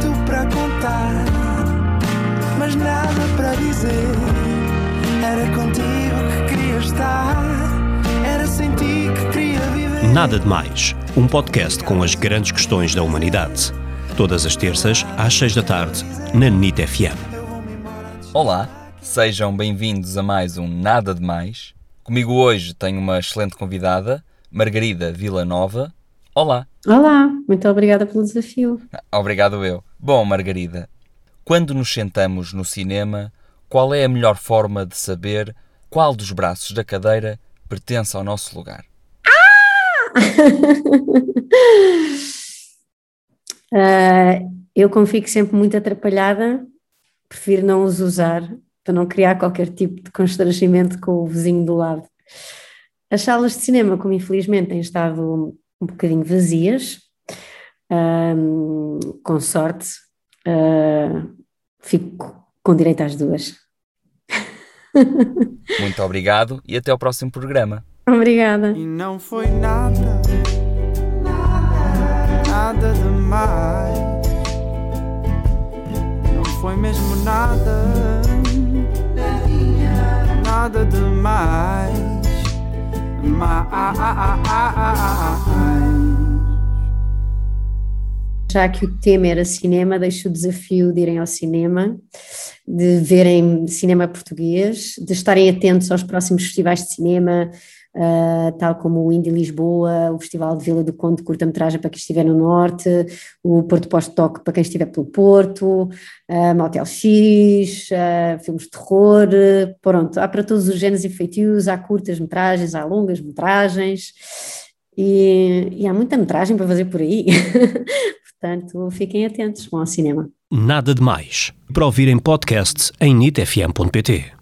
tanto para contar, mas nada para dizer. Era contigo que queria estar, era sem ti que queria viver. Nada de Mais, um podcast com as grandes questões da humanidade. Todas as terças, às seis da tarde, na NIT FM. Olá, sejam bem-vindos a mais um Nada de Mais. Comigo hoje tenho uma excelente convidada, Margarida Villanova. Olá. Olá, muito obrigada pelo desafio. Obrigado eu. Bom, Margarida, quando nos sentamos no cinema, qual é a melhor forma de saber qual dos braços da cadeira pertence ao nosso lugar? Uh, eu como fico sempre muito atrapalhada, prefiro não os usar para não criar qualquer tipo de constrangimento com o vizinho do lado. As salas de cinema, como infelizmente têm estado um bocadinho vazias, um, com sorte, uh, fico com direito às duas. Muito obrigado e até ao próximo programa. Obrigada. E não foi nada, nada demais. Não foi mesmo nada, nada demais. Mais. Já que o tema era cinema, deixo o desafio de irem ao cinema, de verem cinema português, de estarem atentos aos próximos festivais de cinema, Uh, tal como o Indie Lisboa, o Festival de Vila do Conde de curta-metragem para quem estiver no Norte, o Porto Pós-Toque para quem estiver pelo Porto, uh, Motel X, uh, filmes de terror, pronto, há para todos os géneros e feitios, há curtas-metragens, há longas-metragens e, e há muita metragem para fazer por aí, portanto fiquem atentos, vão ao cinema. Nada de mais. Para ouvirem podcasts em nitfm.pt.